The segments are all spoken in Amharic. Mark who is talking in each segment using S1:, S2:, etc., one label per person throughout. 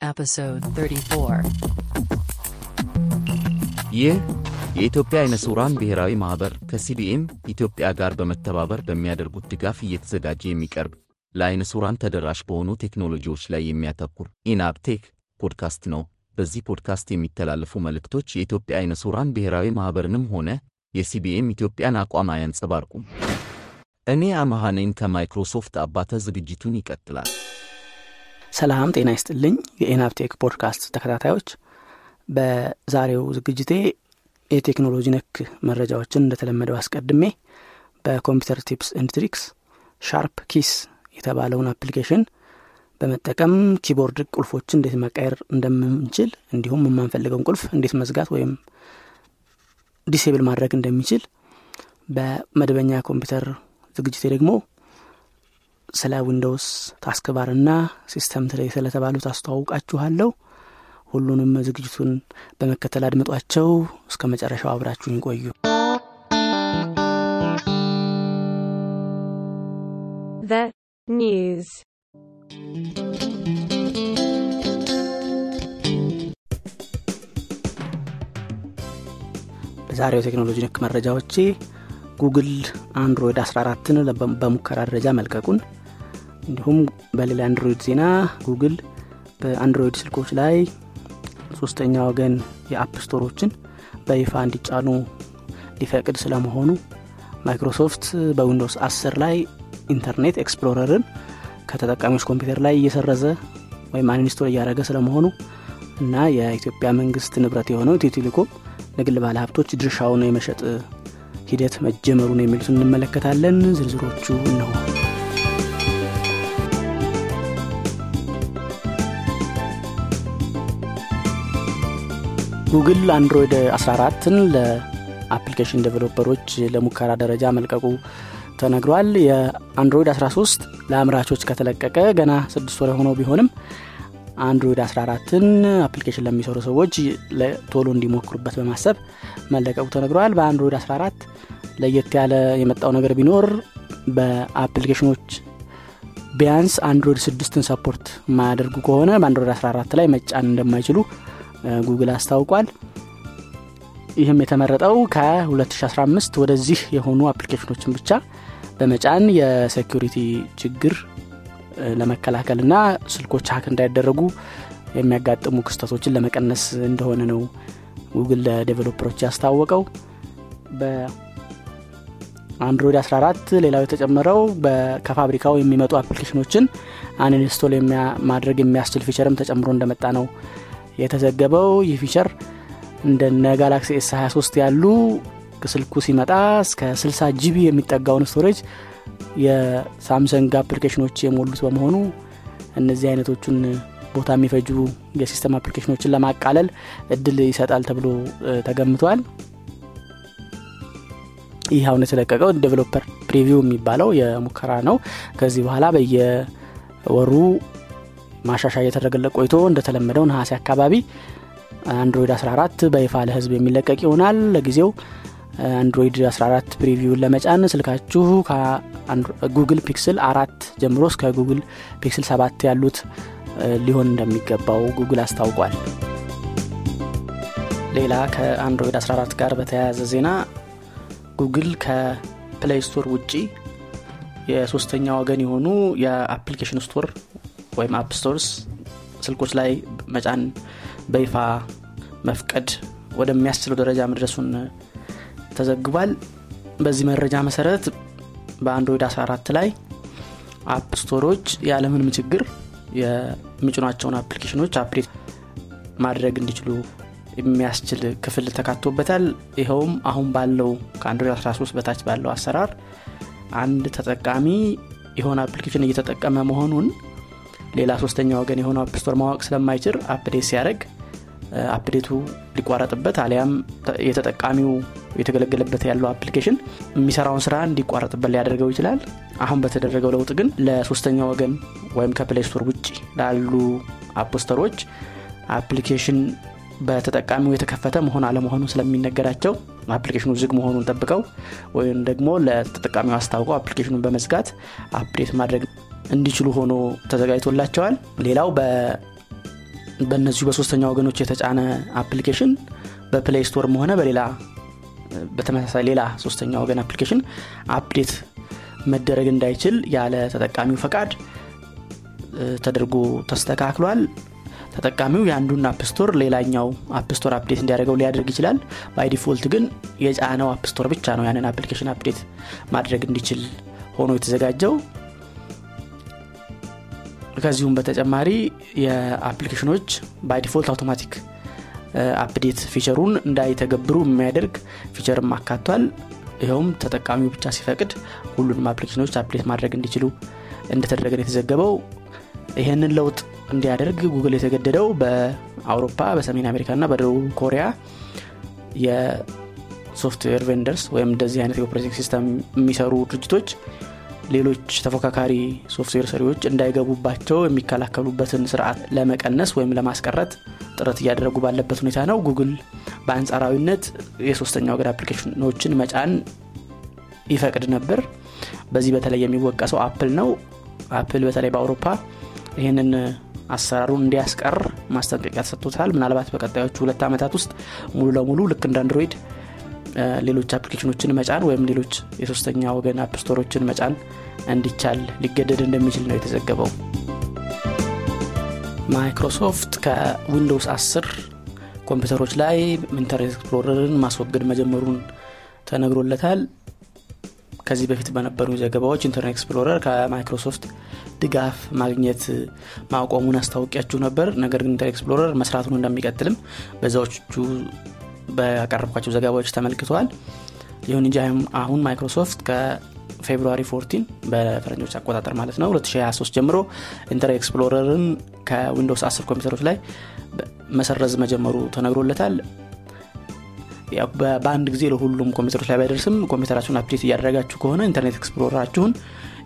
S1: Episode 34.
S2: ይህ የኢትዮጵያ አይነ ስውራን ብሔራዊ ማኅበር ከ CBM ኢትዮጵያ ጋር በመተባበር በሚያደርጉት ድጋፍ እየተዘጋጀ የሚቀርብ ለአይነ ስውራን ተደራሽ በሆኑ ቴክኖሎጂዎች ላይ የሚያተኩር ኢናፕቴክ ፖድካስት ነው። በዚህ ፖድካስት የሚተላለፉ መልእክቶች የኢትዮጵያ አይነ ስውራን ብሔራዊ ማኅበርንም ሆነ የ CBM ኢትዮጵያን አቋም አያንጸባርቁም። እኔ ነኝ ከማይክሮሶፍት አባተ። ዝግጅቱን ይቀጥላል።
S3: ሰላም ጤና ይስጥልኝ የኢናፕቴክ ፖድካስት ተከታታዮች። በዛሬው ዝግጅቴ የቴክኖሎጂ ነክ መረጃዎችን እንደተለመደው አስቀድሜ በኮምፒውተር tips and tricks SharpKeys የተባለውን application በመጠቀም keyboard ቁልፎችን እንዴት መቀየር እንደምንችል እንዲሁም የማንፈልገውን ቁልፍ እንዴት መዝጋት ወይም disable ማድረግ እንደሚችል በመደበኛ ኮምፒውተር ዝግጅቴ ደግሞ ስለ Windows taskbar እና system tray ስለተባሉት አስተዋውቃችኋለሁ። ሁሉንም ዝግጅቱን በመከተል አድምጧቸው። እስከ መጨረሻው አብራችሁን ይቆዩ።
S4: The news.
S3: በዛሬው ቴክኖሎጂ ነክ መረጃዎቼ ጉግል አንድሮይድ 14ን በሙከራ ደረጃ መልቀቁን እንዲሁም በሌላ አንድሮይድ ዜና ጉግል በአንድሮይድ ስልኮች ላይ ሶስተኛ ወገን የ app store ኦችን በይፋ እንዲጫኑ ሊፈቅድ ስለመሆኑ ማይክሮሶፍት በዊንዶውስ 10 ላይ ኢንተርኔት ኤክስፕሎረርን ከተጠቃሚዎች ኮምፒውተር ላይ እየሰረዘ ወይም uninstall እያደረገ ስለመሆኑ እና የኢትዮጵያ መንግስት ንብረት የሆነው ኢትዮ ቴሌኮም ለግል ባለ ሀብቶች ድርሻውን የመሸጥ ሂደት መጀመሩን የሚሉትን እንመለከታለን። ዝርዝሮቹ እነሆ። ጉግል አንድሮይድ 14ን ለ application developer ኦች ለሙከራ ደረጃ መልቀቁ ተነግሯል። የአንድሮይድ 13 ለአምራቾች ከተለቀቀ ገና ስድስት ወር የሆነው ቢሆንም አንድሮይድ 14ን application ለሚሰሩ ሰዎች ቶሎ እንዲሞክሩበት በማሰብ መለቀቁ ተነግረዋል። በአንድሮይድ 14 ለየት ያለ የመጣው ነገር ቢኖር በ application ኦች ቢያንስ አንድሮይድ ስድስትን support የማያደርጉ ከሆነ በአንድሮይድ 14 ላይ መጫን እንደማይችሉ ጉግል አስታውቋል። ይህም የተመረጠው ከ2015 ወደዚህ የሆኑ application ኦችን ብቻ በመጫን የ security ችግር ለመከላከልና ስልኮች hack እንዳይደረጉ የሚያጋጥሙ ክስተቶችን ለመቀነስ እንደሆነ ነው ጉግል ለ developer ኦች ያስታወቀው። በአንድሮይድ 14 ሌላው የተጨመረው ከፋብሪካው የሚመጡ application ኦችን uninstall ማድረግ የሚያስችል feature ም ተጨምሮ እንደመጣ ነው የተዘገበው። ይህ feature እንደነ ጋላክሲ S 23 ያሉ ስልኩ ሲመጣ እስከ 60 GB የሚጠጋውን storage የሳምሰንግ application ኦች የሞሉት በመሆኑ እነዚህ አይነቶቹን ቦታ የሚፈጁ የ system application ኦችን ለማቃለል እድል ይሰጣል ተብሎ ተገምቷል። ይህ አሁን የተለቀቀው developer preview የሚባለው የሙከራ ነው። ከዚህ በኋላ በየወሩ ማሻሻያ እየተደረገለት ቆይቶ እንደተለመደው ነሐሴ አካባቢ አንድሮይድ 14 በይፋ ለህዝብ የሚለቀቅ ይሆናል። ለጊዜው አንድሮይድ 14 preview ን ለመጫን ስልካችሁ ከጉግል ፒክስል አራት ጀምሮ እስከ ጉግል ፒክስል ሰባት ያሉት ሊሆን እንደሚገባው ጉግል አስታውቋል። ሌላ ከአንድሮይድ 14 ጋር በተያያዘ ዜና ጉግል ከፕሌይ ስቶር ውጪ የሶስተኛ ወገን የሆኑ የ application store ወይም app stores ስልኮች ላይ መጫን በይፋ መፍቀድ ወደሚያስችለው ደረጃ መድረሱን ተዘግቧል። በዚህ መረጃ መሰረት በአንድሮይድ 14 ላይ app store ኦች ያለምንም ችግር የሚጭኗቸውን አፕሊኬሽኖች አፕዴት ማድረግ እንዲችሉ የሚያስችል ክፍል ተካቶበታል። ይኸውም አሁን ባለው ከአንድሮይድ 13 በታች ባለው አሰራር አንድ ተጠቃሚ የሆነ application እየተጠቀመ መሆኑን ሌላ ሶስተኛ ወገን የሆነው app store ማወቅ ስለማይችል update ሲያደርግ update ኡ ሊቋረጥበት አሊያም የተጠቃሚው የተገለገለበት ያለው application የሚሰራውን ስራ እንዲቋረጥበት ሊያደርገው ይችላል። አሁን በተደረገው ለውጥ ግን ለሶስተኛ ወገን ወይም ከፕሌይ ስቶር ውጭ ላሉ app store ኦች application በተጠቃሚው የተከፈተ መሆን አለመሆኑ ስለሚነገራቸው application ኡ ዝግ መሆኑን ጠብቀው ወይም ደግሞ ለተጠቃሚው አስታውቀው application ኡን በመዝጋት update ማድረግ እንዲችሉ ሆኖ ተዘጋጅቶላቸዋል ሌላው በእነዚሁ በሶስተኛ ወገኖች የተጫነ application በፕሌይ ስቶርም ሆነ በሌላ በተመሳሳይ ሌላ ሶስተኛ ወገን application update መደረግ እንዳይችል ያለ ተጠቃሚው ፈቃድ ተደርጎ ተስተካክሏል። ተጠቃሚው የአንዱን app store ሌላኛው app store update እንዲያደርገው ሊያደርግ ይችላል። by default ግን የጫነው app store ብቻ ነው ያንን application update ማድረግ እንዲችል ሆኖ የተዘጋጀው። ከዚሁም በተጨማሪ የ application ኦች by default automatic update feature ኡን እንዳይተገብሩ የሚያደርግ feature ም አካቷል። ይኸውም ተጠቃሚው ብቻ ሲፈቅድ ሁሉንም application ኦች update ማድረግ እንዲችሉ እንደተደረገ የተዘገበው። ይህንን ለውጥ እንዲያደርግ ጉግል የተገደደው በአውሮፓ በሰሜን አሜሪካ ና በደቡብ ኮሪያ የሶፍትዌር vendors ወይም እንደዚህ አይነት የ operating system የሚሰሩ ድርጅቶች ሌሎች ተፎካካሪ ሶፍትዌር ሰሪዎች እንዳይገቡባቸው የሚከላከሉበትን ስርዓት ለመቀነስ ወይም ለማስቀረት ጥረት እያደረጉ ባለበት ሁኔታ ነው። ጉግል በአንጻራዊነት የሶስተኛ ወገን application ኦችን መጫን ይፈቅድ ነበር። በዚህ በተለይ የሚወቀሰው አፕል ነው። አፕል በተለይ በአውሮፓ ይህንን አሰራሩን እንዲያስቀር ማስጠንቀቂያ ተሰጥቶታል። ምናልባት በቀጣዮቹ ሁለት ዓመታት ውስጥ ሙሉ ለሙሉ ልክ እንደ አንድሮይድ ሌሎች application ኦችን መጫን ወይም ሌሎች የሶስተኛ ወገን app store ኦችን መጫን እንዲቻል ሊገደድ እንደሚችል ነው የተዘገበው። ማይክሮሶፍት ከዊንዶውስ 10 ኮምፒውተሮች ላይ Internet Explorer ን ማስወገድ መጀመሩን ተነግሮለታል። ከዚህ በፊት በነበሩ ዘገባዎች Internet Explorer ከማይክሮሶፍት ድጋፍ ማግኘት ማቆሙን አስታውቄያችሁ ነበር። ነገር ግን Internet Explorer መስራቱን እንደሚቀጥልም በዛዎቹ በያቀረብኳቸው ዘገባዎች ተመልክተዋል። ይሁን እንጂ አሁን ማይክሮሶፍት ከ February 14 በፈረንጆች አቆጣጠር ማለት ነው 2023 ጀምሮ Internet Explorer ን ከዊንዶውስ 10 ኮምፒውተሮች ላይ መሰረዝ መጀመሩ ተነግሮለታል። በአንድ ጊዜ ለሁሉም ኮምፒውተሮች ላይ ባይደርስም ኮምፒውተራችሁን update እያደረጋችሁ ከሆነ Internet Explorer አችሁን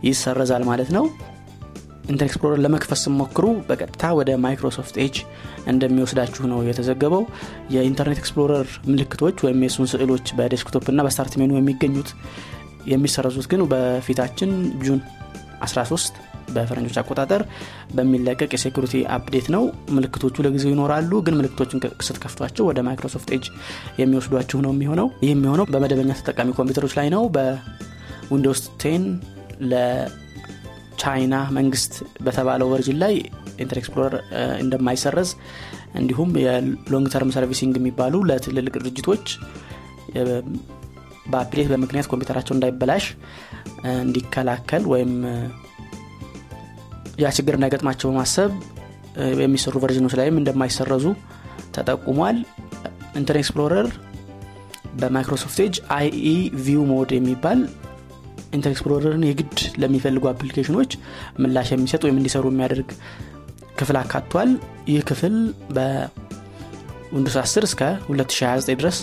S3: ይሰረዛል ማለት ነው Internet Explorer ለመክፈት ስትሞክሩ በቀጥታ ወደ ማይክሮሶፍት ኤጅ እንደሚወስዳችሁ ነው የተዘገበው። የ Internet Explorer ምልክቶች ወይም የሱን ስዕሎች በ desktop እና በ start menu የሚገኙት የሚሰረዙት ግን በፊታችን June 13 በፈረንጆች አቆጣጠር በሚለቀቅ የ security update ነው። ምልክቶቹ ለጊዜው ይኖራሉ ግን ምልክቶችን ስትከፍቷቸው ወደ ማይክሮሶፍት ኤጅ የሚወስዷችሁ ነው የሚሆነው። ይህ የሚሆነው በመደበኛ ተጠቃሚ ኮምፒውተሮች ላይ ነው። በዊንዶውስ ten ለቻይና መንግስት በተባለው version ላይ Internet Explorer እንደማይሰረዝ እንዲሁም የ long term servicing የሚባሉ ለትልልቅ ድርጅቶች በ update በምክንያት ኮምፒውተራቸው እንዳይበላሽ እንዲከላከል ወይም ያ ችግር እንዳይገጥማቸው በማሰብ የሚሰሩ version ኦች ላይም እንደማይሰረዙ ተጠቁሟል። Internet Explorer በማይክሮሶፍት Edge IE view mode የሚባል Internet Explorer ን የግድ ለሚፈልጉ application ኦች ምላሽ የሚሰጥ ወይም እንዲሰሩ የሚያደርግ ክፍል አካቷል። ይህ ክፍል በዊንዶውስ 10 እስከ 2029 ድረስ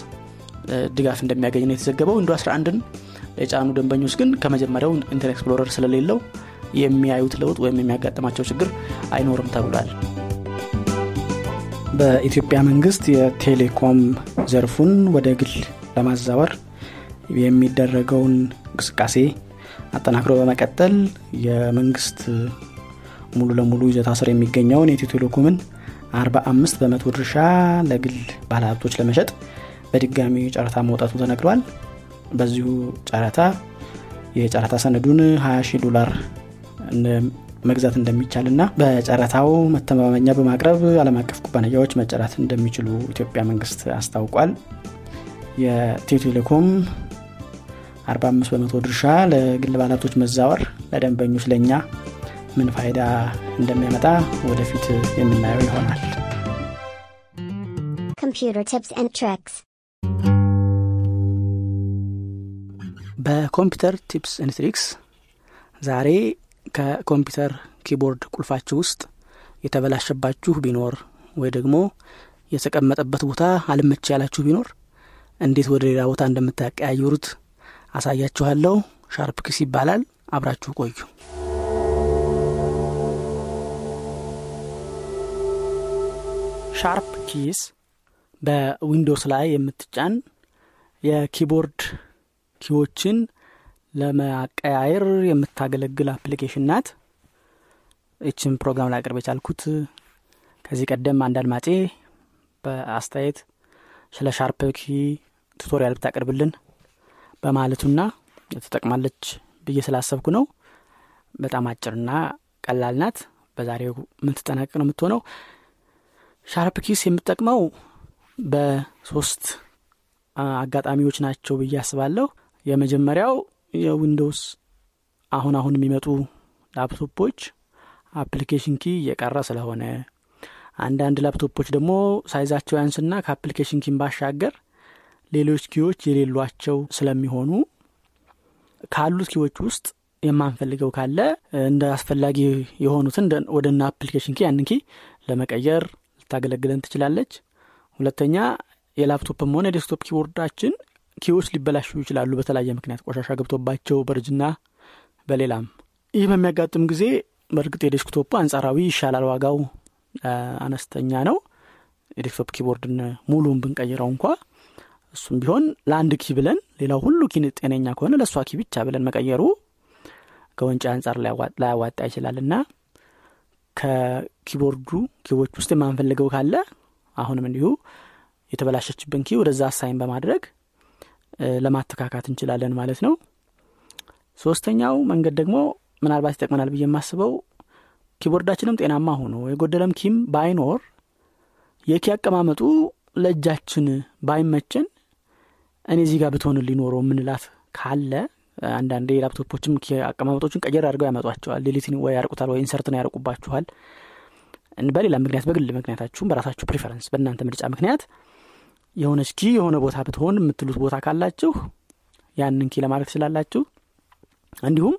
S3: ድጋፍ እንደሚያገኝ ነው የተዘገበው። ዊንዶውስ 11ን የጫኑ ደንበኞች ግን ከመጀመሪያው Internet Explorer ስለሌለው የሚያዩት ለውጥ ወይም የሚያጋጥማቸው ችግር አይኖርም ተብሏል። በኢትዮጵያ መንግስት የቴሌኮም ዘርፉን ወደ ግል ለማዛወር የሚደረገውን እንቅስቃሴ አጠናክሮ በመቀጠል የመንግስት ሙሉ ለሙሉ ይዞታ ስር የሚገኘውን የኢትዮ ቴሌኮምን 45 በመቶ ድርሻ ለግል ባለሀብቶች ለመሸጥ በድጋሚ ጨረታ መውጣቱ ተነግሯል። በዚሁ ጨረታ የጨረታ ሰነዱን 20 ሺህ ዶላር መግዛት እንደሚቻል ና በጨረታው መተማመኛ በማቅረብ አለም አቀፍ ኩባንያዎች መጨራት እንደሚችሉ ኢትዮጵያ መንግስት አስታውቋል። የኢትዮ 45 በመቶ ድርሻ ለግል ባላቶች መዛወር ለደንበኞች ለእኛ ምን ፋይዳ እንደሚያመጣ ወደፊት የምናየው ይሆናል.
S5: በኮምፒውተር tips and tricks
S3: ዛሬ ከኮምፒውተር keyboard ቁልፋችሁ ውስጥ የተበላሸባችሁ ቢኖር ወይ ደግሞ የተቀመጠበት ቦታ አልመች ያላችሁ ቢኖር እንዴት ወደ ሌላ ቦታ እንደምታቀያየሩት አሳያችኋለሁ። SharpKeys ይባላል። አብራችሁ ቆዩ። SharpKeys በዊንዶውስ ላይ የምትጫን የ keyboard key ዎችን ለማቀያየር የምታገለግል application ናት። ይችን ፕሮግራም ላቅርብ የቻልኩት ከዚህ ቀደም አንድ አድማጬ በአስተያየት ስለ SharpKey tutorial ብታቀርብልን በማለቱና ትጠቅማለች ብዬ ስላሰብኩ ነው። በጣም አጭርና ቀላል ናት። በዛሬው የምትጠናቀቅ ነው የምትሆነው። SharpKeys የምትጠቅመው በሶስት አጋጣሚዎች ናቸው ብዬ አስባለሁ። የመጀመሪያው የዊንዶውስ አሁን አሁን የሚመጡ ላፕቶፖች application key እየቀረ ስለሆነ አንዳንድ ላፕቶፖች ደግሞ size ኣቸው ያንስና ከ application key ን ባሻገር ሌሎች key ዎች የሌሏቸው ስለሚሆኑ ካሉት key ዎች ውስጥ የማንፈልገው ካለ እንደ አስፈላጊ የሆኑትን ወደ ና application key ያንን key ለመቀየር ልታገለግለን ትችላለች። ሁለተኛ የላፕቶፕም ሆነ የ desktop keyboard ኣችን key ዎች ሊበላሹ ይችላሉ በተለያየ ምክንያት ቆሻሻ ገብቶባቸው በርጅና በሌላም። ይህ በሚያጋጥም ጊዜ በእርግጥ የ desktop ኡ አንጻራዊ ይሻላል ዋጋው አነስተኛ ነው። የ desktop keyboard ን ሙሉን ብንቀይረው እንኳ እሱም ቢሆን ለአንድ key ብለን ሌላው ሁሉ key ጤነኛ ከሆነ ለእሷ key ብቻ ብለን መቀየሩ ከወጪ አንጻር ላያዋጣ ይችላል እና ከ keyboard ኡ key ዎች ውስጥ የማንፈልገው ካለ አሁንም እንዲሁ የተበላሸችብን key ወደዛ assign በማድረግ ለማተካካት እንችላለን ማለት ነው። ሶስተኛው መንገድ ደግሞ ምናልባት ይጠቅመናል ብዬ የማስበው keyboardኣችንም ጤናማ ሆኖ የጎደለም key ም ባይኖር የ key አቀማመጡ ለእጃችን ባይመችን እኔ እዚህ ጋር ብትሆን ሊኖረው የምንላት ካለ አንዳንዴ laptopኦችም አቀማመጦችን ቀየር አድርገው ያመጧቸዋል። ዲሊትን ወይ ያርቁታል ወይ insert ን ያርቁባችኋል። በሌላ ምክንያት በግል ምክንያታችሁም በራሳችሁ preference በእናንተ ምርጫ ምክንያት የሆነች key የሆነ ቦታ ብትሆን የምትሉት ቦታ ካላችሁ ያንን key ለማድረግ ትችላላችሁ። እንዲሁም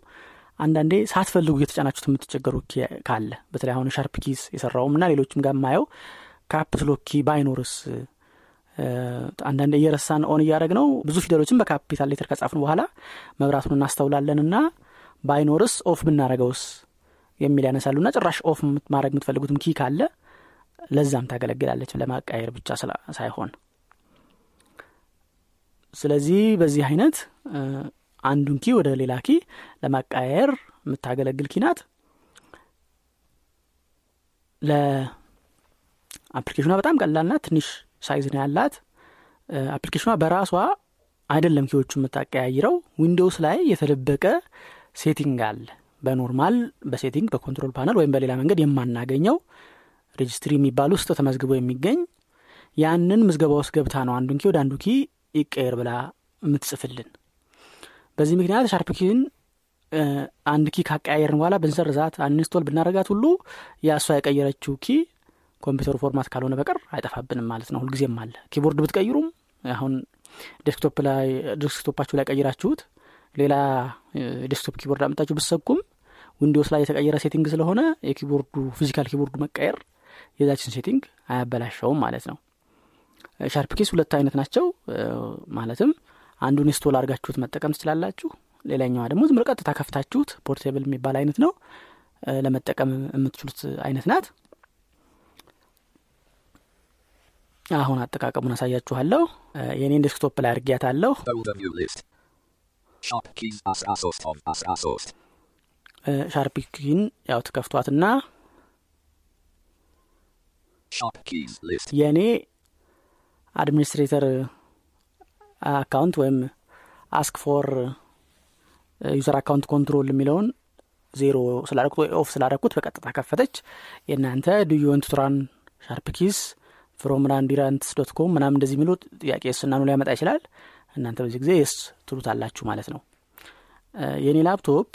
S3: አንዳንዴ ሳትፈልጉ እየተጫናችሁት የምትቸገሩ ካለ በተለይ አሁን SharpKeys የሰራውም እና ሌሎችም ጋር የማየው caps lock key ባይኖርስ አንዳንድ እየረሳን on እያደረግ ነው። ብዙ ፊደሎችን በ capital letter ከጻፍን በኋላ መብራቱን እናስተውላለን እና ባይኖርስ off ብናረገውስ የሚል ያነሳሉ ና ጭራሽ off ማድረግ የምትፈልጉትም key ካለ ለዛም ታገለግላለች ለማቃየር ብቻ ሳይሆን። ስለዚህ በዚህ አይነት አንዱን key ወደ ሌላ key ለማቃየር የምታገለግል key ናት። ለ application ኗ በጣም ቀላልና ትንሽ size ነው ያላት። application ኗ በራሷ አይደለም key ዎቹ የምታቀያይረው Windows ላይ የተደበቀ setting አለ። በ normal በ setting በ control panel ወይም በሌላ መንገድ የማናገኘው registry የሚባል ውስጥ ተመዝግቦ የሚገኝ ያንን ምዝገባ ውስጥ ገብታ ነው አንዱን key ወደ አንዱ key ይቀየር ብላ የምትጽፍልን። በዚህ ምክንያት Sharp አንድ key ካቀያየርን በኋላ ብንሰርዛት uninstall ብናረጋት ሁሉ ያ እሷ የቀየረችው key ኮምፒውተሩ format ካልሆነ በቀር አይጠፋብንም ማለት ነው። ሁልጊዜም አለ። keyboard ብትቀይሩም አሁን desktop ላይ desktop ኣችሁ ላይ ቀይራችሁት ሌላ desktop keyboard አምጣችሁ ብሰኩም Windows ላይ የተቀየረ setting ስለሆነ የ keyboard ኡ physical keyboard ኡ መቀየር የዛችን setting አያበላሸውም ማለት ነው። SharpKeys ሁለት አይነት ናቸው። ማለትም አንዱን install አድርጋችሁት መጠቀም ትችላላችሁ። ሌላኛዋ ደግሞ ዝም ቀጥታ ከፍታችሁት portable የሚባል አይነት ነው። ለመጠቀም የምትችሉት አይነት ናት አሁን አጠቃቀሙን አሳያችኋለሁ የኔን ዴስክቶፕ ላይ
S6: as Asost.
S3: ሻርፒኪን ያው ትከፍቷትና. የእኔ አድሚኒስትሬተር አካውንት ወይም አስክ ፎር ዩዘር አካውንት ኮንትሮል የሚለውን ዜሮ ስላደረኩት ወይ ኦፍ ስላደረኩት በቀጥታ ከፈተች የእናንተ do you want to run SharpKeys from RandyRants dot com ምናምን እንደዚህ የሚሉ ጥያቄ ስናኑ ሊያመጣ ይችላል? እናንተ በዚህ ጊዜ yes ትሉታላችሁ ማለት ነው። የእኔ laptop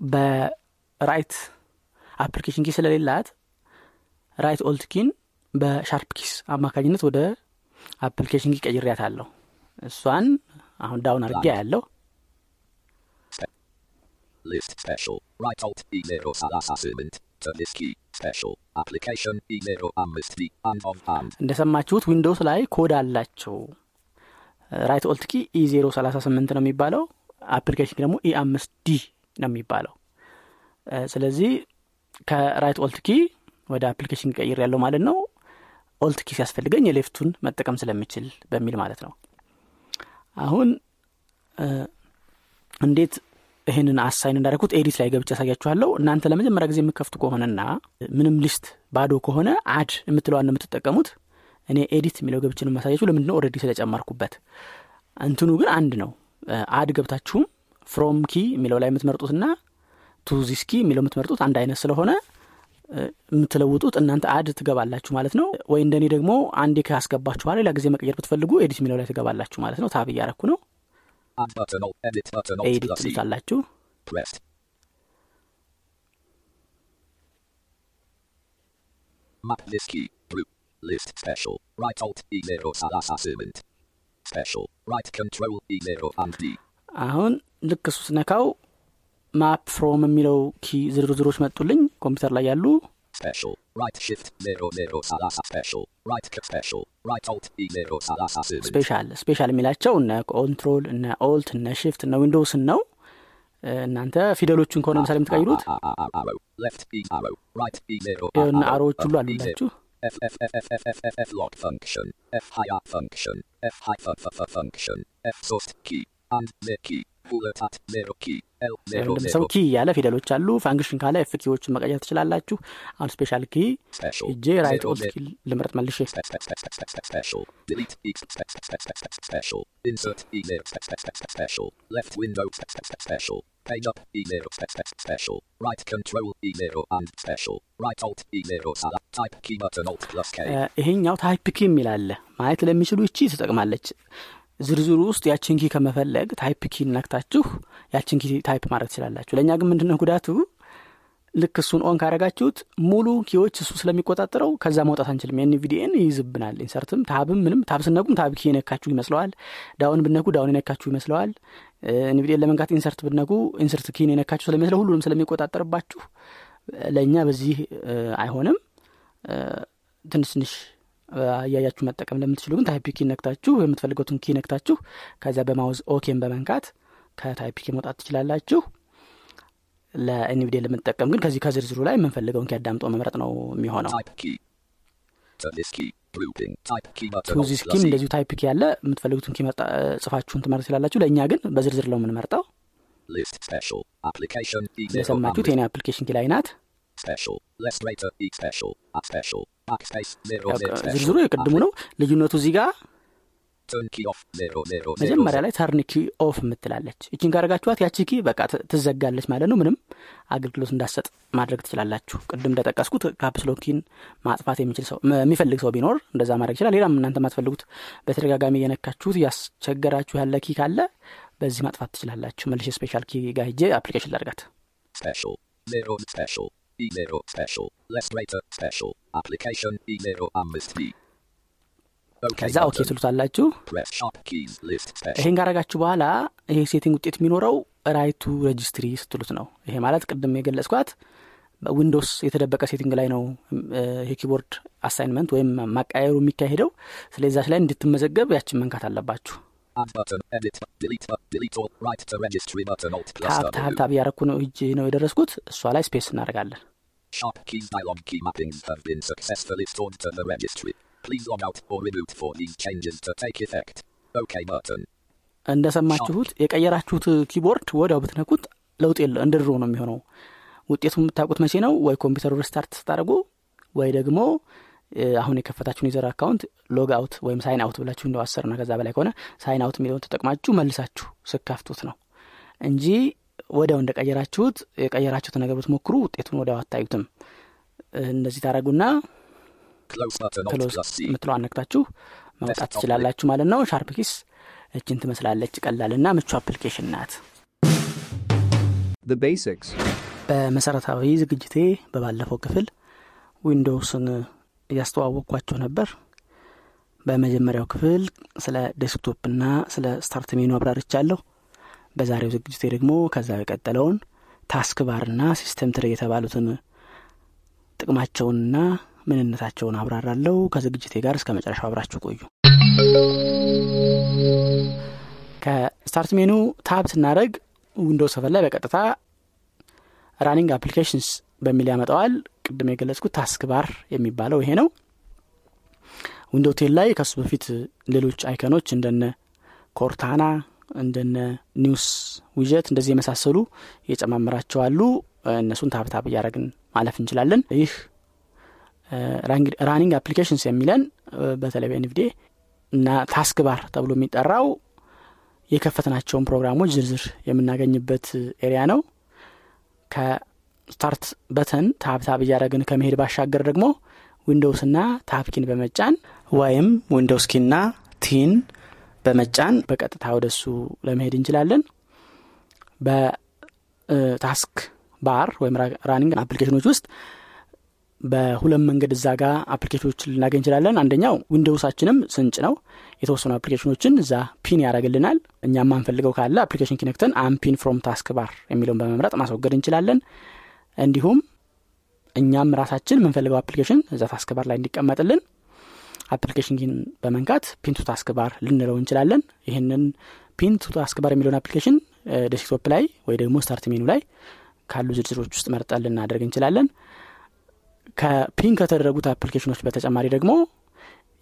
S3: በ right application key ስለሌላት right alt key ን በ SharpKeys አማካኝነት ወደ application key ቀይሬያት አለሁ እሷን አሁን down አድርጌ ያለው
S6: List special. Right alt E0 Salas Assessment. To this key. Special. Application E0 Amist D. And on hand.
S3: እንደሰማችሁት ዊንዶውስ ላይ ኮድ አላቸው ራይት ኦልት ኪ ኢ ሰላሳ ስምንት ነው የሚባለው አፕሊኬሽን ደግሞ ኢ አምስት ዲ ነው የሚባለው ስለዚህ ከራይት ኦልት ኪ ወደ አፕሊኬሽን ቀይር ያለው ማለት ነው ኦልት ኪ ሲያስፈልገኝ የሌፍቱን መጠቀም ስለምችል በሚል ማለት ነው አሁን እንዴት ይህንን አሳይን እንዳደረኩት edit ላይ ገብቼ ያሳያችኋለሁ እናንተ ለመጀመሪያ ጊዜ የምከፍቱ ከሆነና ምንም list ባዶ ከሆነ add የምትለዋን የምትጠቀሙት። እኔ edit የሚለው ገብችን ማሳያችሁ ለምንድን ነው already ስለጨመርኩበት? እንትኑ ግን አንድ ነው። add ገብታችሁም from key የሚለው ላይ የምትመርጡትና to this key የሚለው የምትመርጡት አንድ አይነት ስለሆነ የምትለውጡት እናንተ add ትገባላችሁ ማለት ነው። ወይ እንደኔ ደግሞ አንዴ ካስገባችሁ በኋላ ሌላ ጊዜ መቀየር ብትፈልጉ ኤዲት የሚለው ላይ ትገባላችሁ ማለት ነው። ታብ እያረኩ ነው
S6: add edit terminal,
S3: edit
S6: plus C.
S3: Let you.
S6: Pressed. Map this key, group, list special, right alt E0 slash assignment. Special, right control E0 and D.
S3: አሁን ልክ እሱ ስነካው ማፕ ፍሮም የሚለው ኪ ዝርዝሮች መጡልኝ ኮምፒውተር ላይ ያሉ
S6: special, right shift 00 30 special, right click special, right alt e 0 37
S3: ስፔሻል ስፔሻል የሚላቸው እነ ኮንትሮል እነ ኦልት እነ ሽፍት እነ ዊንዶውስን ነው እናንተ ፊደሎቹን ከሆነ ምሳሌ የምትቀይሩት
S6: ይሁን
S3: አሮዎች ሁሉ አሉላችሁ
S6: log function f higher function f hyper function f source key and the key ሰው
S3: ኪ እያለ ፊደሎች አሉ። ፋንክሽን ካለ ኤፍ ኪዎችን መቀየር ትችላላችሁ። አሁን ስፔሻል ኪ እጄ ራይት ኦልት ኪ ልምረጥ መልሼ።
S6: Page up E0 special. Right control E0 and special. Right alt E0 type key button alt plus K.
S3: ይሄኛው ታይፕ ኪ የሚላለ ማለት ለሚችሉ እቺ ትጠቅማለች። ዝርዝሩ ውስጥ ያችን key ከመፈለግ type key ነክታችሁ ያችን key type ማድረግ ትችላላችሁ። ለእኛ ግን ምንድነው ጉዳቱ? ልክ እሱን on ካረጋችሁት ሙሉ key ዎች እሱ ስለሚቆጣጠረው ከዛ መውጣት አንችልም። የ NVDA ን ይይዝብናል insert ም tab ም ምንም tab ስነኩም tab key የነካችሁ ይመስለዋል። down ብነኩ down የነካችሁ ይመስለዋል። NVDA ን ለመንካት insert ብነኩ insert key ን የነካችሁ ስለሚመስለው ሁሉንም ስለሚቆጣጠርባችሁ ለእኛ በዚህ አይሆንም። ትንሽ ትንሽ እ፣ እያያችሁ መጠቀም ለምትችሉ ግን type key ነክታችሁ የምትፈልጉትን key ነክታችሁ ከዚያ በ mouse OK ን በመንካት ከ type key መውጣት ትችላላችሁ። ለ NVDA ን ለምንጠቀም ግን ከዚህ ከዝርዝሩ ላይ የምንፈልገውን key አዳምጦ መምረጥ ነው የሚሆነው።
S6: To this key. እንደዚሁ type key
S3: ያለ የምትፈልጉትን key ጽፋችሁን ትመርጥ ትችላላችሁ። ለእኛ ግን በዝርዝር ነው የምንመርጠው. እንደሰማችሁት የኔ application key ላይ ናት
S6: special. Less greater e special. A special. Backspace 00
S3: ዝርዝሩ የቅድሙ ነው። ልዩነቱ እዚህ ጋር መጀመሪያ ላይ turn key off የምትላለች። እችን ካረጋችኋት ያቺ key በቃ ትዘጋለች ማለት ነው። ምንም አገልግሎት እንዳትሰጥ ማድረግ ትችላላችሁ። ቅድም እንደጠቀስኩት caps lock key ን ማጥፋት የሚችል ሰው የሚፈልግ ሰው ቢኖር እንደዛ ማድረግ ይችላል። ሌላም እናንተ ማትፈልጉት በተደጋጋሚ እየነካችሁት እያስቸገራችሁ ያለ key ካለ በዚህ ማጥፋት ትችላላችሁ። መልሼ special key ጋር ሄጄ application
S6: ላርጋት E0 special. Less greater special. Application. E0 አምስት
S3: ከዛ
S6: OK
S3: ትሉታላችሁ? ይሄን ካረጋችሁ በኋላ ይሄ setting ውጤት የሚኖረው write to registry ስትሉት ነው። ይሄ ማለት ቅድም የገለጽኳት Windows የተደበቀ setting ላይ ነው ይሄ keyboard assignment ወይም ማቀያየሩ የሚካሄደው። ስለዚህች ላይ እንድትመዘገብ ያችን መንካት አለባችሁ።
S6: Button. Edit. Delete. bu- Delete all. Write to registry button. Alt plus
S3: ታብ. ታብ ታብ እያረኩ ነው እዚጋ ነው የደረስኩት እሷ ላይ space እናደርጋለን
S6: Sharp keys dialog key mappings have been successfully stored to the registry. Please log out or reboot for these changes to take effect. OK button.
S3: እንደሰማችሁት የቀየራችሁት keyboard ወዲያው ብትነኩት ለውጥ የለ እንደ ድሮ ነው የሚሆነው ውጤቱ የምታውቁት መቼ ነው ወይ ኮምፒውተሩ restart ስታደርጉ ወይ ደግሞ አሁን የከፈታችሁን user account log out ወይም sign out ብላችሁ Windows አስር ና ከዛ በላይ ከሆነ sign out የሚለውን ተጠቅማችሁ መልሳችሁ ስትከፍቱት ነው እንጂ ወዲያው እንደቀየራችሁት የቀየራችሁትን ነገር ብትሞክሩ ውጤቱን ወዲያው አታዩትም እንደዚህ ታደርጉና
S6: close.
S3: የምትለዋን ነክታችሁ መውጣት
S6: Desktop
S3: ትችላላችሁ ማለት ነው SharpKeys እችን ትመስላለች ቀላልና ምቹ application ናት
S7: The basics.
S3: በመሰረታዊ ዝግጅቴ በባለፈው ክፍል ዊንዶውስን እያስተዋወቅኳቸው ነበር። በመጀመሪያው ክፍል ስለ desktop ና ስለ start menu አብራርቻለሁ። በዛሬው ዝግጅቴ ደግሞ ከዛ የቀጠለውን task bar ና system tray የተባሉትን ጥቅማቸውንና ምንነታቸውን አብራራለሁ። ከዝግጅቴ ጋር እስከ መጨረሻው አብራችሁ ቆዩ። ከ start menu tab ስናደረግ ዊንዶውስ ሰፈን ላይ በቀጥታ running applications በሚል ያመጣዋል ቅድም የገለጽኩት task bar የሚባለው ይሄ ነው። Windows 10 ላይ ከሱ በፊት ሌሎች icon ኦች እንደነ Cortana እንደነ news widget እንደዚህ የመሳሰሉ የጨማምራቸው አሉ። እነሱን tab tab እያደረግን ማለፍ እንችላለን። ይህ running applications የሚለን በተለይ በ NVDA እና task bar ተብሎ የሚጠራው የከፈትናቸውን ፕሮግራሞች ዝርዝር የምናገኝበት area ነው ከ start button tab tab እያደረግን ከመሄድ ባሻገር ደግሞ Windows ና tab key ን በመጫን ወይም Windows key ና T ን በመጫን በቀጥታ ወደሱ ለመሄድ እንችላለን። በ task bar ወይም running application ኦች ውስጥ በሁለት መንገድ እዛ ጋ application ኦች ልናገኝ እንችላለን። አንደኛው Windows ኣችንም ስንጭ ነው። የተወሰኑ application ኦችን እዛ pin ያደረግልናል እኛ ማንፈልገው ካለ application key ነክተን unpin from task bar የሚለውን በመምረጥ ማስወገድ እንችላለን እንዲሁም እኛም ራሳችን የምንፈልገው application እዛ task bar ላይ እንዲቀመጥልን application key ን በመንካት pin to task bar ልንለው እንችላለን። ይህንን task bar የሚለውን application desktop ላይ ወይ ደግሞ start menu ላይ ካሉ ዝርዝሮች ውስጥ መርጠን ልናደርግ እንችላለን። ከ pin ከተደረጉት application ኦች በተጨማሪ ደግሞ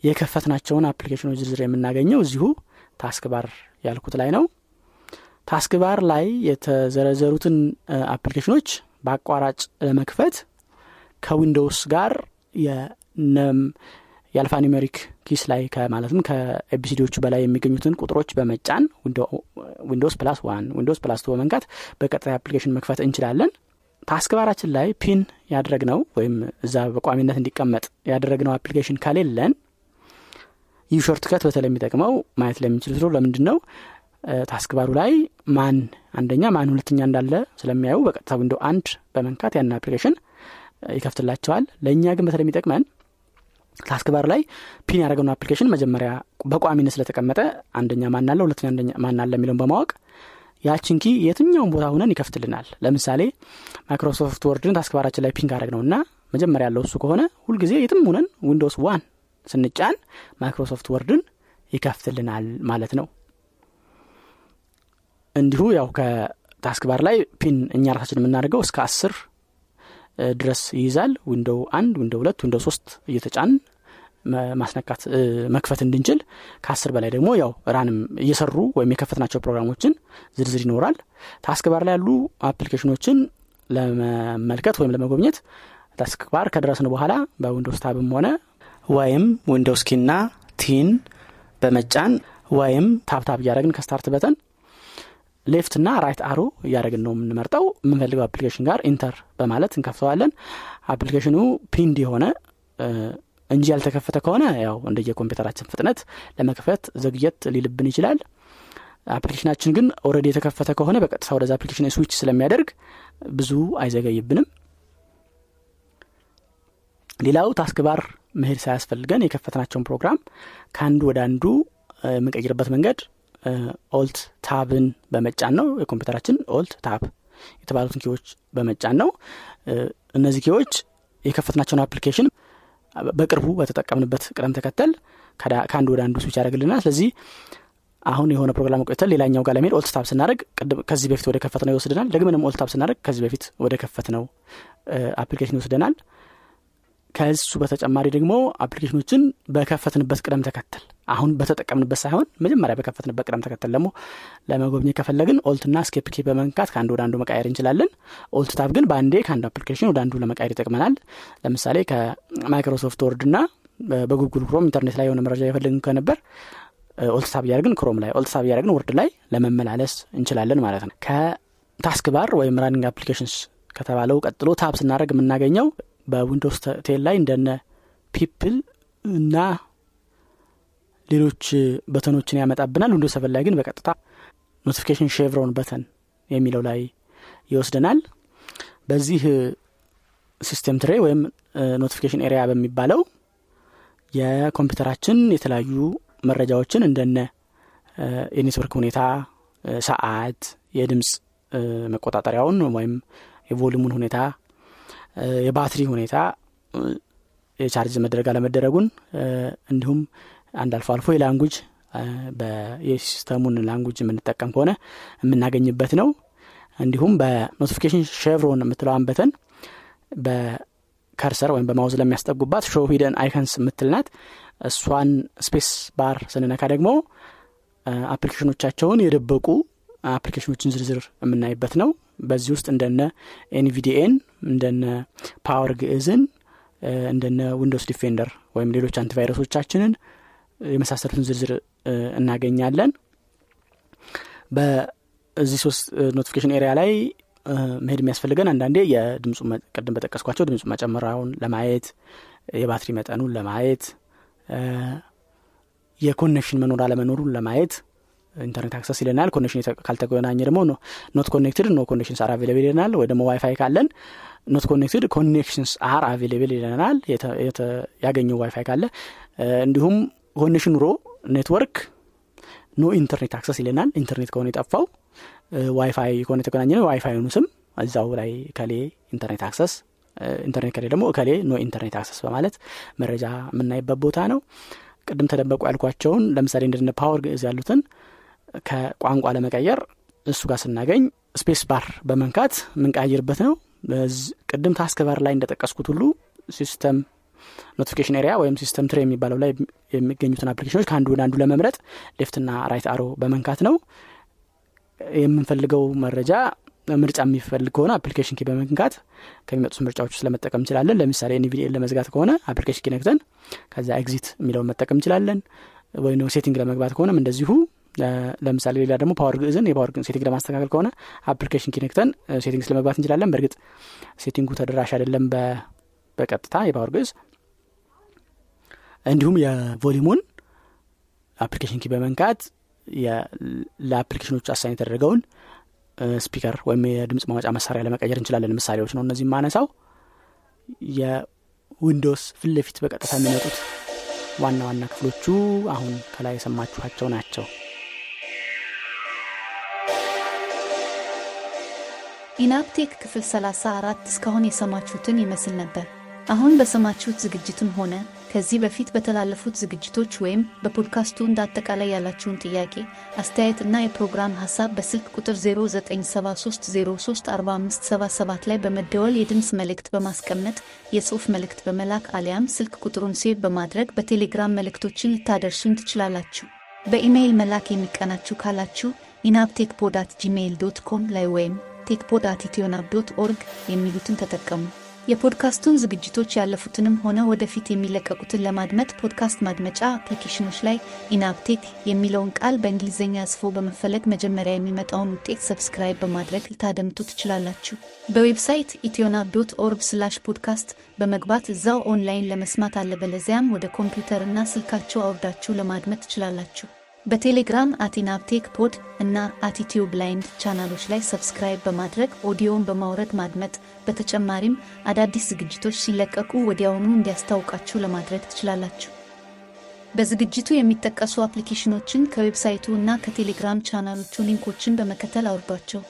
S3: የከፈትናቸውን application ኦች ዝርዝር የምናገኘው እዚሁ task bar ያልኩት ላይ ነው። task ላይ የተዘረዘሩትን application ኦች በአቋራጭ ለመክፈት ከ Windows ጋር የ alphanumeric keys ላይ ማለትም ከ ABCD ዎቹ በላይ የሚገኙትን ቁጥሮች በመጫን Windows plus one Windows plus two በመንካት በቀጣይ application መክፈት እንችላለን። task ላይ pin ያደረግነው ወይም እዛ በቋሚነት እንዲቀመጥ ያደረግነው application ከሌለን ይህ shortcut በተለይ የሚጠቅመው ማየት ለሚችሉ ስለ ለምንድን ነው task bar ኡ ላይ ማን አንደኛ ማን ሁለተኛ እንዳለ ስለሚያዩ በቀጥታ Windows አንድ በመንካት ያንን application ይከፍትላቸዋል። ለእኛ ግን በተለይ የሚጠቅመን task bar ላይ pin ያደረገውን application መጀመሪያ በቋሚነት ስለተቀመጠ አንደኛ ማናለ ሁለተኛ ማናለ የሚለውን በማወቅ ያችን key የትኛውን ቦታ ሁነን ይከፍትልናል። ለምሳሌ Microsoft Word ን task bar ኣችን ላይ pin ካደረግነው እና መጀመሪያ ያለው እሱ ከሆነ ሁልጊዜ የትም ሁነን Windows one ስንጫን Microsoft Word ን ይከፍትልናል ማለት ነው እንዲሁ ያው ከ task bar ላይ pin እኛ ራሳችን የምናደርገው እስከ አስር ድረስ ይይዛል። Window አንድ Window ሁለት Window ሶስት እየተጫን ማስነካት መክፈት እንድንችል። ከአስር በላይ ደግሞ ያው run ም እየሰሩ ወይም የከፈትናቸው ፕሮግራሞችን ዝርዝር ይኖራል። task bar ላይ ያሉ አፕሊኬሽኖችን ለመመልከት ወይም ለመጎብኘት task bar ከደረስን በኋላ በዊንዶውስ tab ም ሆነ ወይም ዊንዶውስ key ና T ን በመጫን ወይም tab tab እያደረግን ከ start button left ና right arrow እያደረግን ነው የምንመርጠው። የምንፈልገው አፕሊኬሽን ጋር enter በማለት እንከፍተዋለን። አፕሊኬሽኑ pinned የሆነ እንጂ ያልተከፈተ ከሆነ ያው እንደየ ኮምፒውተራችን ፍጥነት ለመክፈት ዘግየት ሊልብን ይችላል። አፕሊኬሽናችን ግን already የተከፈተ ከሆነ በቀጥታ ወደዛ አፕሊኬሽን ስዊች ስለሚያደርግ ብዙ አይዘገይብንም። ሌላው task bar መሄድ ሳያስፈልገን የከፈትናቸውን ፕሮግራም ከአንዱ ወደ አንዱ የምንቀይርበት መንገድ alt tab ን በመጫን ነው። የኮምፒውተራችን alt tab የተባሉትን key ዎች በመጫን ነው። እነዚህ key ዎች የከፈትናቸውን አፕሊኬሽን በቅርቡ በተጠቀምንበት ቅደም ተከተል ከአንዱ ወደ አንዱ ስዊች ያደርግልናል። ስለዚህ አሁን የሆነ ፕሮግራም ቆይተን ሌላኛው ጋር ለመሄድ alt tab ስናደርግ ከዚህ በፊት ወደ ከፈትነው ይወስደናል alt tab ስናደርግ ከዚህ በፊት ወደ ከፈትነው አፕሊኬሽን ይወስደናል። ከሱ በተጨማሪ ደግሞ አፕሊኬሽኖችን በከፈትንበት ቅደም ተከተል አሁን በተጠቀምንበት ሳይሆን መጀመሪያ በከፈትንበት ቅደም ተከተል ደግሞ ለመጎብኘት ከፈለግን alt ና escape key በመንካት ከአንዱ ወደ አንዱ መቃየር እንችላለን። alt tab ግን በአንዴ ከአንዱ አፕሊኬሽን ወደ አንዱ ለመቃየር ይጠቅመናል። ለምሳሌ ከማይክሮሶፍት ወርድ ና በጉግል ክሮም ኢንተርኔት ላይ የሆነ መረጃ የፈለግን ከነበር alt tab እያደርግን ክሮም ላይ alt tab እያደርግን ወርድ ላይ ለመመላለስ እንችላለን ማለት ነው። ከ task bar ወይም running applications ከተባለው ቀጥሎ tab ስናደርግ የምናገኘው በዊንዶውስ ten ላይ እንደነ people እና ሌሎች button ኦችን ያመጣብናል። ዊንዶውስ seven ላይ ግን በቀጥታ notification chevron button የሚለው ላይ ይወስደናል። በዚህ system tray ወይም notification area በሚባለው የኮምፒውተራችን የተለያዩ መረጃዎችን እንደነ የኔትወርክ ሁኔታ ሰዓት የድምፅ መቆጣጠሪያውን ወይም የ volume ኡን ሁኔታ የባትሪ ሁኔታ የቻርጅ መደረግ አለመደረጉን እንዲሁም አንድ አልፎ አልፎ የ language የሲስተሙን language የምንጠቀም ከሆነ የምናገኝበት ነው። እንዲሁም በ notification chevron የምትለዋን button በ cursor ወይም በ mouse ለሚያስጠጉባት show hidden icons የምትልናት እሷን space bar ስንነካ ደግሞ አፕሊኬሽኖቻቸውን የደበቁ አፕሊኬሽኖችን ዝርዝር የምናይበት ነው። በዚህ ውስጥ እንደነ NVDA ን እንደነ ፓወር ግዕዝን እንደነ ዊንዶውስ ዲፌንደር ወይም ሌሎች አንቲቫይረሶቻችንን የመሳሰሉትን ዝርዝር እናገኛለን። በዚህ system notification area ላይ መሄድ የሚያስፈልገን አንዳንዴ የድምፁ ቅድም በጠቀስኳቸው ድምፁ መጨመራውን ለማየት የባትሪ መጠኑን ለማየት የ connection መኖር አለመኖሩን ለማየት internet access ይለናል። connection ካልተገናኘ ደግሞ not connected no connections are available ይለናል። ወይ ደግሞ ዋይፋይ ካለን not connected connections are available ይለናል። ያገኘው ዋይፋይ ካለ እንዲሁም connection ኖሮ network no internet access ይለናል። ኢንተርኔት ከሆነ የጠፋው ዋይፋይ ከሆነ የተገናኘ ነው። ዋይፋይኑ ስም እዛው ላይ ካለ internet access ኢንተርኔት ከሌለ ደግሞ ከሌለ no internet access በማለት መረጃ የምናይበት ቦታ ነው። ቅድም ተደበቁ ያልኳቸውን ለምሳሌ እንደነ ፓወር ግዕዝ ያሉትን ከቋንቋ ለመቀየር እሱ ጋር ስናገኝ space bar በመንካት የምንቀያይርበት ነው። ቅድም task bar ላይ እንደጠቀስኩት ሁሉ system notification area ወይም system tray የሚባለው ላይ የሚገኙትን አፕሊኬሽኖች ከአንዱ ወደ አንዱ ለመምረጥ left ና right arrow በመንካት ነው። የምንፈልገው መረጃ ምርጫ የሚፈልግ ከሆነ application key በመንካት ከሚመጡት ምርጫዎች ውስጥ ለመጠቀም እንችላለን። ለምሳሌ NVDA ን ለመዝጋት ከሆነ application key ነክተን ከዛ exit የሚለውን መጠቀም እንችላለን። ወይ setting ለመግባት ከሆነም እንደዚሁ። ለምሳሌ ሌላ ደግሞ ፓወር ግዕዝን የ power setting ለማስተካከል ከሆነ application key ነክተን settings ለመግባት እንችላለን። በእርግጥ setting ኡ ተደራሽ አይደለም በቀጥታ የፓወር ግዕዝ እንዲሁም የ volume ኡን application key በመንካት ለአፕሊኬሽኖች assign የተደረገውን speaker ወይም የድምፅ ማውጫ መሳሪያ ለመቀየር እንችላለን ምሳሌዎች ነው እነዚህ ማነሳው የዊንዶውስ ፊት በቀጥታ የሚመጡት ዋና ዋና ክፍሎቹ አሁን ከላይ የሰማችኋቸው ናቸው።
S7: ኢናብ ቴክ ክፍል 34 እስካሁን የሰማችሁትን ይመስል ነበር። አሁን በሰማችሁት ዝግጅትም ሆነ ከዚህ በፊት በተላለፉት ዝግጅቶች ወይም በፖድካስቱ እንደ አጠቃላይ ያላችሁን ጥያቄ አስተያየትና የፕሮግራም ሀሳብ በስልክ ቁጥር 0973034577 ላይ በመደወል የድምፅ መልእክት በማስቀመጥ የጽሑፍ መልእክት በመላክ አሊያም ስልክ ቁጥሩን save በማድረግ በቴሌግራም መልእክቶችን ልታደርሱን ትችላላችሁ። በኢሜይል መላክ የሚቀናችሁ ካላችሁ ኢናብ ቴክ pod at gmail dot com ላይ ወይም tech pod at ኢትዮናብ dot org የሚሉትን ተጠቀሙ የፖድካስቱን ዝግጅቶች ያለፉትንም ሆነ ወደፊት የሚለቀቁትን ለማድመጥ ፖድካስት ማድመጫ አፕሊኬሽኖች ላይ ኢናብ ቴክ የሚለውን ቃል በእንግሊዝኛ ጽፎ በመፈለግ መጀመሪያ የሚመጣውን ውጤት subscribe በማድረግ ልታደምጡ ትችላላችሁ። በ website ኢትዮናብ dot org slash podcast በመግባት እዛው ኦንላይን ለመስማት አለበለዚያም ወደ ኮምፒውተርና ስልካቸው አውርዳችሁ ለማድመጥ ትችላላችሁ። በቴሌግራም at ኢናብ ቴክ pod እና at ኢትዮ blind ቻናሎች ላይ subscribe በማድረግ ኦዲዮን በማውረድ ማድመጥ በተጨማሪም አዳዲስ ዝግጅቶች ሲለቀቁ ወዲያውኑ እንዲያስታውቃችሁ ለማድረግ ትችላላችሁ። በዝግጅቱ የሚጠቀሱ አፕሊኬሽኖችን ከዌብሳይቱ እና ከቴሌግራም ቻናሎቹ ሊንኮችን በመከተል አውርዷቸው።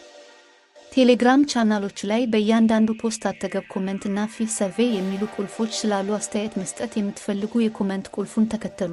S7: ቴሌግራም ቻናሎቹ ላይ በእያንዳንዱ post አጠገብ comment እና fill survey የሚሉ ቁልፎች ስላሉ አስተያየት መስጠት የምትፈልጉ የ comment ቁልፉን ተከተሉ።